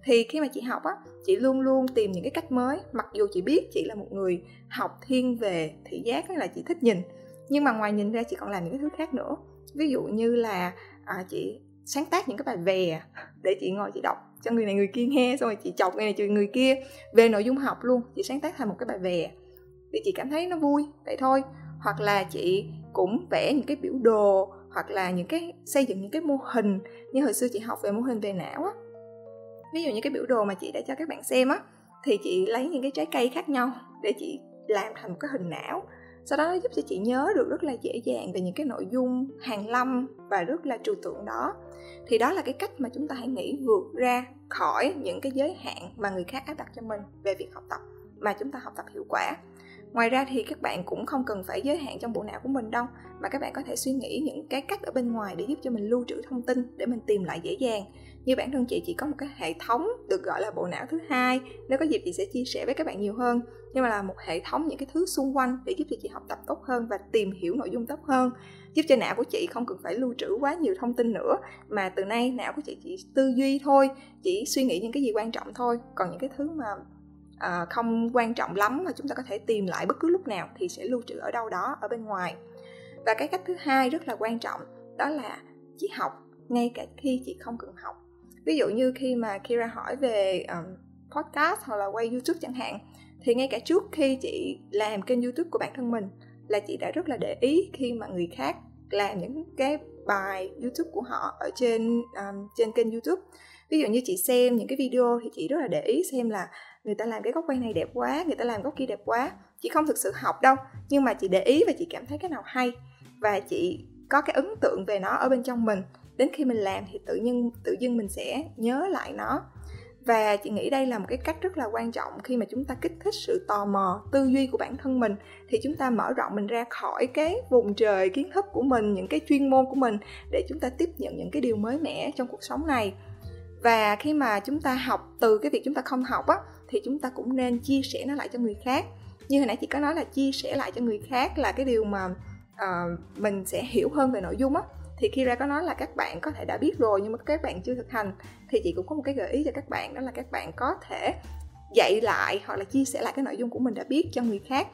Thì khi mà chị học á chị luôn luôn tìm những cái cách mới mặc dù chị biết chị là một người học thiên về thị giác là chị thích nhìn nhưng mà ngoài nhìn ra chị còn làm những cái thứ khác nữa. Ví dụ như là à, chị sáng tác những cái bài về để chị ngồi chị đọc cho người này người kia nghe, xong rồi chị chọc người này chọc người kia về nội dung học luôn. Chị sáng tác thành một cái bài về thì chị cảm thấy nó vui, vậy thôi. Hoặc là chị cũng vẽ những cái biểu đồ, hoặc là những cái, xây dựng những cái mô hình như hồi xưa chị học về mô hình về não á. Ví dụ như cái biểu đồ mà chị đã cho các bạn xem á, thì chị lấy những cái trái cây khác nhau để chị làm thành một cái hình não sau đó nó giúp cho chị nhớ được rất là dễ dàng về những cái nội dung hàng lâm và rất là trừu tượng đó. Thì đó là cái cách mà chúng ta hãy nghĩ vượt ra khỏi những cái giới hạn mà người khác áp đặt cho mình về việc học tập, mà chúng ta học tập hiệu quả. Ngoài ra thì các bạn cũng không cần phải giới hạn trong bộ não của mình đâu, mà các bạn có thể suy nghĩ những cái cách ở bên ngoài để giúp cho mình lưu trữ thông tin để mình tìm lại dễ dàng như bản thân chị chỉ có một cái hệ thống được gọi là bộ não thứ hai. Nếu có dịp chị sẽ chia sẻ với các bạn nhiều hơn. Nhưng mà là một hệ thống những cái thứ xung quanh để giúp cho chị học tập tốt hơn và tìm hiểu nội dung tốt hơn. Giúp cho não của chị không cần phải lưu trữ quá nhiều thông tin nữa mà từ nay não của chị chỉ tư duy thôi chỉ suy nghĩ những cái gì quan trọng thôi. Còn những cái thứ mà à, không quan trọng lắm mà chúng ta có thể tìm lại bất cứ lúc nào thì sẽ lưu trữ ở đâu đó ở bên ngoài. Và cái cách thứ hai rất là quan trọng đó là chị học ngay cả khi chị không cần học ví dụ như khi mà Kira hỏi về um, podcast hoặc là quay YouTube chẳng hạn thì ngay cả trước khi chị làm kênh YouTube của bản thân mình là chị đã rất là để ý khi mà người khác làm những cái bài YouTube của họ ở trên um, trên kênh YouTube. Ví dụ như chị xem những cái video thì chị rất là để ý xem là người ta làm cái góc quay này đẹp quá người ta làm góc kia đẹp quá. Chị không thực sự học đâu nhưng mà chị để ý và chị cảm thấy cái nào hay và chị có cái ấn tượng về nó ở bên trong mình đến khi mình làm thì tự nhiên tự dưng mình sẽ nhớ lại nó. Và chị nghĩ đây là một cái cách rất là quan trọng khi mà chúng ta kích thích sự tò mò tư duy của bản thân mình thì chúng ta mở rộng mình ra khỏi cái vùng trời kiến thức của mình những cái chuyên môn của mình để chúng ta tiếp nhận những cái điều mới mẻ trong cuộc sống này. Và khi mà chúng ta học từ cái việc chúng ta không học á thì chúng ta cũng nên chia sẻ nó lại cho người khác. Như hồi nãy chị có nói là chia sẻ lại cho người khác là cái điều mà uh, mình sẽ hiểu hơn về nội dung á thì khi ra có nói là các bạn có thể đã biết rồi nhưng mà các bạn chưa thực hành, thì chị cũng có một cái gợi ý cho các bạn, đó là các bạn có thể dạy lại hoặc là chia sẻ lại cái nội dung của mình đã biết cho người khác.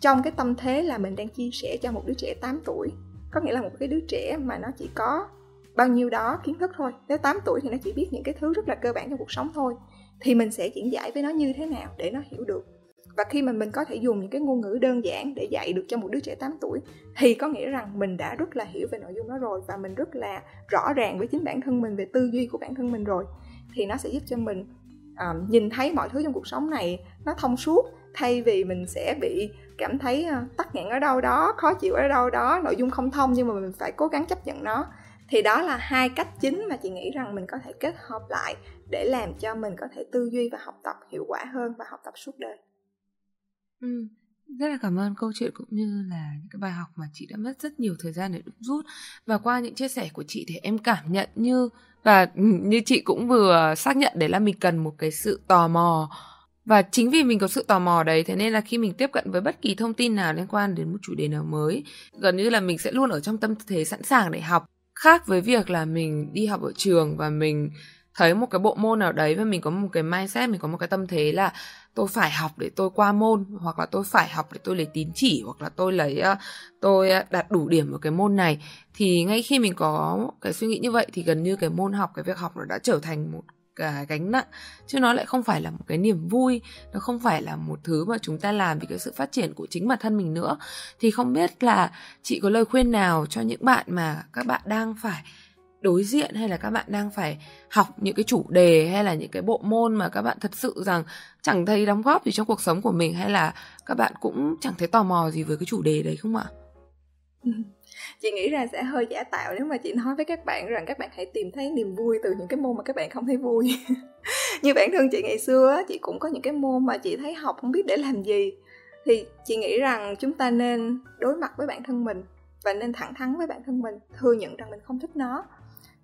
Trong cái tâm thế là mình đang chia sẻ cho một đứa trẻ 8 tuổi, có nghĩa là một cái đứa trẻ mà nó chỉ có bao nhiêu đó kiến thức thôi. Nếu 8 tuổi thì nó chỉ biết những cái thứ rất là cơ bản trong cuộc sống thôi, thì mình sẽ diễn giải với nó như thế nào để nó hiểu được và khi mà mình có thể dùng những cái ngôn ngữ đơn giản để dạy được cho một đứa trẻ 8 tuổi thì có nghĩa rằng mình đã rất là hiểu về nội dung đó rồi và mình rất là rõ ràng với chính bản thân mình về tư duy của bản thân mình rồi. Thì nó sẽ giúp cho mình uh, nhìn thấy mọi thứ trong cuộc sống này nó thông suốt thay vì mình sẽ bị cảm thấy uh, tắc nghẽn ở đâu đó khó chịu ở đâu đó nội dung không thông nhưng mà mình phải cố gắng chấp nhận nó. Thì đó là hai cách chính mà chị nghĩ rằng mình có thể kết hợp lại để làm cho mình có thể tư duy và học tập hiệu quả hơn và học tập suốt đời ừ. rất là cảm ơn câu chuyện cũng như là những cái bài học mà chị đã mất rất nhiều thời gian để đúc rút và qua những chia sẻ của chị thì em cảm nhận như, và như chị cũng vừa xác nhận đấy là mình cần một cái sự tò mò và chính vì mình có sự tò mò đấy, thế nên là khi mình tiếp cận với bất kỳ thông tin nào liên quan đến một chủ đề nào mới, gần như là mình sẽ luôn ở trong tâm thế sẵn sàng để học khác với việc là mình đi học ở trường và mình thấy một cái bộ môn nào đấy và mình có một cái mindset, mình có một cái tâm thế là tôi phải học để tôi qua môn, hoặc là tôi phải học để tôi lấy tín chỉ, hoặc là tôi lấy tôi đạt đủ điểm ở cái môn này. Thì ngay khi mình có cái suy nghĩ như vậy thì gần như cái môn học, cái việc học nó đã trở thành một cái gánh nặng. Chứ nó lại không phải là một cái niềm vui, nó không phải là một thứ mà chúng ta làm vì cái sự phát triển của chính bản thân mình nữa. Thì không biết là chị có lời khuyên nào cho những bạn mà các bạn đang phải đối diện hay là các bạn đang phải học những cái chủ đề hay là những cái bộ môn mà các bạn thật sự rằng chẳng thấy đóng góp gì trong cuộc sống của mình hay là các bạn cũng chẳng thấy tò mò gì với cái chủ đề đấy không ạ? chị nghĩ ra sẽ hơi giả tạo nếu mà chị nói với các bạn rằng các bạn hãy tìm thấy niềm vui từ những cái môn mà các bạn không thấy vui. Như bản thân chị ngày xưa chị cũng có những cái môn mà chị thấy học không biết để làm gì. Thì chị nghĩ rằng chúng ta nên đối mặt với bản thân mình và nên thẳng thắn với bản thân mình, thừa nhận rằng mình không thích nó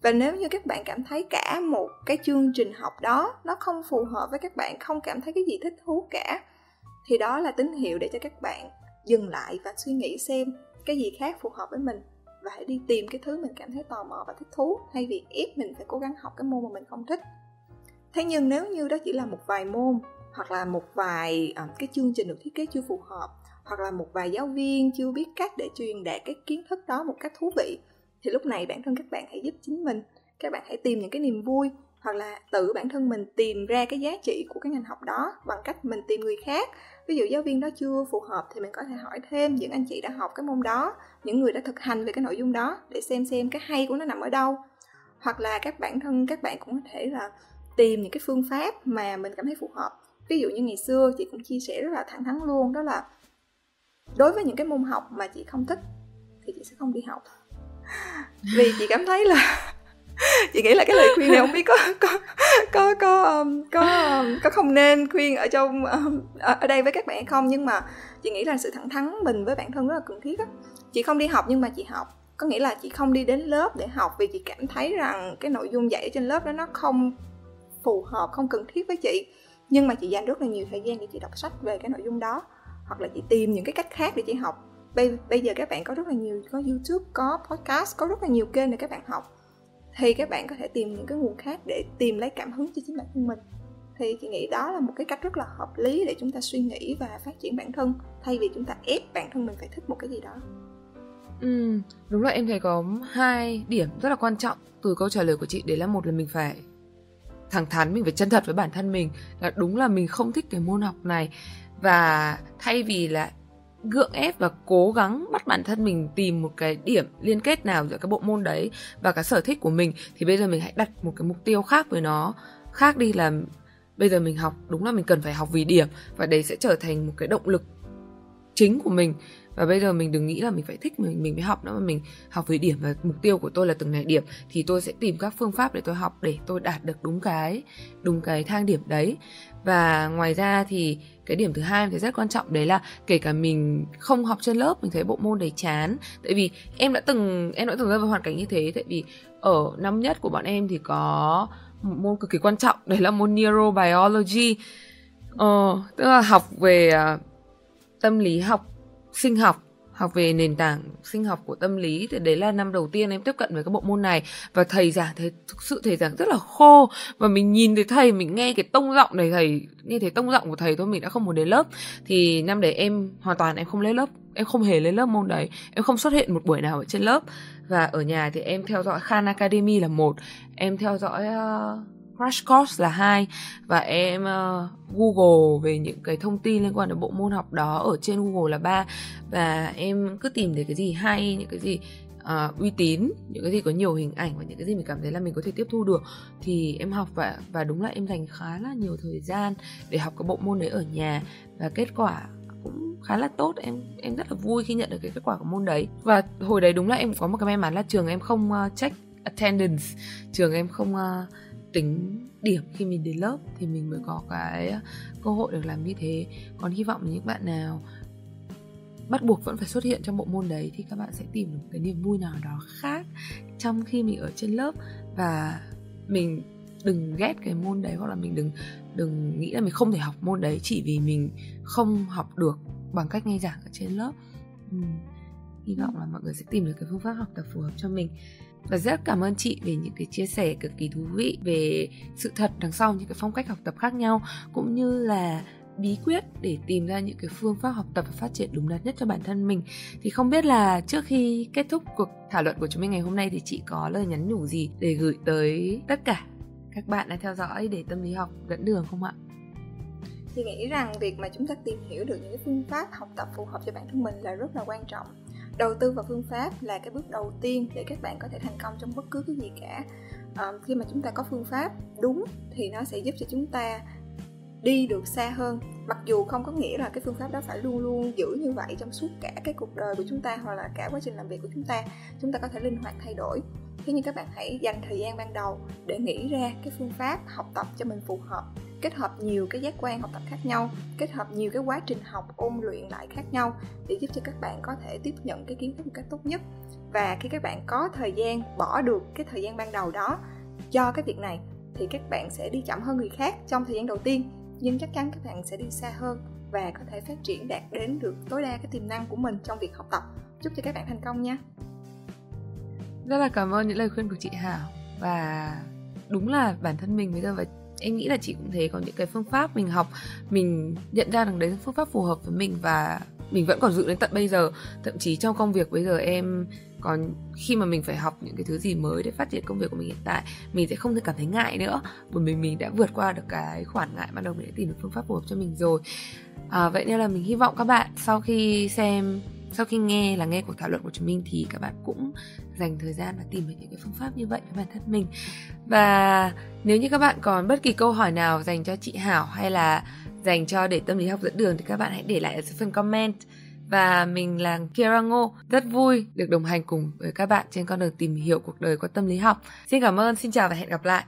và nếu như các bạn cảm thấy cả một cái chương trình học đó nó không phù hợp với các bạn không cảm thấy cái gì thích thú cả thì đó là tín hiệu để cho các bạn dừng lại và suy nghĩ xem cái gì khác phù hợp với mình và hãy đi tìm cái thứ mình cảm thấy tò mò và thích thú. Thay vì ép mình phải cố gắng học cái môn mà mình không thích. Thế nhưng nếu như đó chỉ là một vài môn hoặc là một vài uh, cái chương trình được thiết kế chưa phù hợp hoặc là một vài giáo viên chưa biết cách để truyền đạt cái kiến thức đó một cách thú vị thì lúc này bản thân các bạn hãy giúp chính mình. Các bạn hãy tìm những cái niềm vui, hoặc là tự bản thân mình tìm ra cái giá trị của cái ngành học đó bằng cách mình tìm người khác. Ví dụ giáo viên đó chưa phù hợp thì mình có thể hỏi thêm những anh chị đã học cái môn đó, những người đã thực hành về cái nội dung đó để xem xem cái hay của nó nằm ở đâu. Hoặc là các bản thân các bạn cũng có thể là tìm những cái phương pháp mà mình cảm thấy phù hợp. Ví dụ như ngày xưa chị cũng chia sẻ rất là thẳng thắn luôn, đó là đối với những cái môn học mà chị không thích thì chị sẽ không đi học vì chị cảm thấy là chị nghĩ là cái lời khuyên này không biết có có có có um, có um, có không nên khuyên ở trong um, ở đây với các bạn hay không. Nhưng mà chị nghĩ là sự thẳng thắn mình với bản thân rất là cần thiết á. Chị không đi học nhưng mà chị học. Có nghĩa là chị không đi đến lớp để học vì chị cảm thấy rằng cái nội dung dạy ở trên lớp đó nó không phù hợp không cần thiết với chị. Nhưng mà chị dành rất là nhiều thời gian để chị đọc sách về cái nội dung đó. Hoặc là chị tìm những cái cách khác để chị học bây, bây giờ các bạn có rất là nhiều có youtube có podcast có rất là nhiều kênh để các bạn học. Thì các bạn có thể tìm những cái nguồn khác để tìm lấy cảm hứng cho chính bản thân mình. Thì chị nghĩ đó là một cái cách rất là hợp lý để chúng ta suy nghĩ và phát triển bản thân thay vì chúng ta ép bản thân mình phải thích một cái gì đó. Ừ đúng là em thấy có hai điểm rất là quan trọng từ câu trả lời của chị. Đấy là một là mình phải thẳng thắn mình phải chân thật với bản thân mình. Là đúng là mình không thích cái môn học này. Và thay vì là gượng ép và cố gắng bắt bản thân mình tìm một cái điểm liên kết nào giữa cái bộ môn đấy và cái sở thích của mình, thì bây giờ mình hãy đặt một cái mục tiêu khác với nó. Khác đi là bây giờ mình học, đúng là mình cần phải học vì điểm và đấy sẽ trở thành một cái động lực chính của mình. Và bây giờ mình đừng nghĩ là mình phải thích mình mình mới học nữa mà mình học vì điểm và mục tiêu của tôi là từng này điểm, thì tôi sẽ tìm các phương pháp để tôi học để tôi đạt được đúng cái đúng cái thang điểm đấy. Và ngoài ra thì cái điểm thứ hai thì rất quan trọng đấy là kể cả mình không học trên lớp mình thấy bộ môn đấy chán. Tại vì em đã từng em đã từng rơi vào hoàn cảnh như thế tại vì ở năm nhất của bọn em thì có một môn cực kỳ quan trọng đấy là môn neurobiology. Ờ, tức là học về uh, tâm lý học sinh học học về nền tảng sinh học của tâm lý thì đấy là năm đầu tiên em tiếp cận với các bộ môn này. Và thầy giảng thấy thực sự thầy giảng rất là khô. Và mình nhìn thấy thầy mình nghe cái tông giọng này thầy nghe thấy tông giọng của thầy thôi mình đã không muốn đến lớp. Thì năm đấy em hoàn toàn em không lên lớp em không hề lên lớp môn đấy. Em không xuất hiện một buổi nào ở trên lớp. Và ở nhà thì em theo dõi Khan Academy là một. Em theo dõi uh, Crash Course là hai. Và em uh, Google về những cái thông tin liên quan đến bộ môn học đó ở trên Google là ba. Và em cứ tìm thấy cái gì hay những cái gì uh, uy tín những cái gì có nhiều hình ảnh và những cái gì mình cảm thấy là mình có thể tiếp thu được thì em học và và đúng là em dành khá là nhiều thời gian để học cái bộ môn đấy ở nhà. Và kết quả cũng khá là tốt em em rất là vui khi nhận được cái kết quả của môn đấy. Và hồi đấy đúng là em có một cái may mắn là trường em không uh, check attendance trường em không uh, tính điểm khi mình đến lớp thì mình mới có cái à, cơ hội được làm như thế. Còn hy vọng những bạn nào bắt buộc vẫn phải xuất hiện trong bộ môn đấy thì các bạn sẽ tìm được cái niềm vui nào đó khác trong khi mình ở trên lớp. Và mình đừng ghét cái môn đấy hoặc là mình đừng đừng nghĩ là mình không thể học môn đấy chỉ vì mình không học được bằng cách nghe giảng ở trên lớp. Ừ. hy vọng là mọi người sẽ tìm được cái phương pháp học tập phù hợp cho mình và rất cảm ơn chị về những cái chia sẻ cực kỳ thú vị về sự thật đằng sau những cái phong cách học tập khác nhau, cũng như là bí quyết để tìm ra những cái phương pháp học tập và phát triển đúng đắn nhất cho bản thân mình thì không biết là trước khi kết thúc cuộc thảo luận của chúng mình ngày hôm nay thì chị có lời nhắn nhủ gì để gửi tới tất cả các bạn đang theo dõi để tâm lý học dẫn đường không ạ? Thì nghĩ rằng việc mà chúng ta tìm hiểu được những phương pháp học tập phù hợp cho bản thân mình là rất là quan trọng đầu tư vào phương pháp là cái bước đầu tiên để các bạn có thể thành công trong bất cứ cái gì cả. À, khi mà chúng ta có phương pháp đúng thì nó sẽ giúp cho chúng ta đi được xa hơn. Mặc dù không có nghĩa là cái phương pháp đó phải luôn luôn giữ như vậy trong suốt cả cái cuộc đời của chúng ta hoặc là cả quá trình làm việc của chúng ta chúng ta có thể linh hoạt thay đổi thế nhưng các bạn hãy dành thời gian ban đầu để nghĩ ra cái phương pháp học tập cho mình phù hợp, kết hợp nhiều cái giác quan học tập khác nhau, kết hợp nhiều cái quá trình học ôn luyện lại khác nhau để giúp cho các bạn có thể tiếp nhận cái kiến thức một cách tốt nhất. Và khi các bạn có thời gian bỏ được cái thời gian ban đầu đó cho cái việc này, thì các bạn sẽ đi chậm hơn người khác trong thời gian đầu tiên, nhưng chắc chắn các bạn sẽ đi xa hơn và có thể phát triển đạt đến được tối đa cái tiềm năng của mình trong việc học tập. Chúc cho các bạn thành công nha! Rất là cảm ơn những lời khuyên của chị Hảo và đúng là bản thân mình bây giờ và em nghĩ là chị cũng thế có những cái phương pháp mình học mình nhận ra rằng đấy là phương pháp phù hợp với mình và mình vẫn còn giữ đến tận bây giờ. Thậm chí trong công việc bây giờ em còn khi mà mình phải học những cái thứ gì mới để phát triển công việc của mình hiện tại mình sẽ không thể cảm thấy ngại nữa. Bởi vì mình đã vượt qua được cái khoản ngại ban đầu mình đã tìm được phương pháp phù hợp cho mình rồi. À, vậy nên là mình hy vọng các bạn sau khi xem sau khi nghe là nghe cuộc thảo luận của chúng mình thì các bạn cũng dành thời gian và tìm được những cái phương pháp như vậy với bản thân mình. Và nếu như các bạn còn bất kỳ câu hỏi nào dành cho chị Hảo hay là dành cho để tâm lý học dẫn đường thì các bạn hãy để lại ở phần comment. Và mình là Kira Ngô, rất vui được đồng hành cùng với các bạn trên con đường tìm hiểu cuộc đời qua tâm lý học. Xin cảm ơn, xin chào và hẹn gặp lại.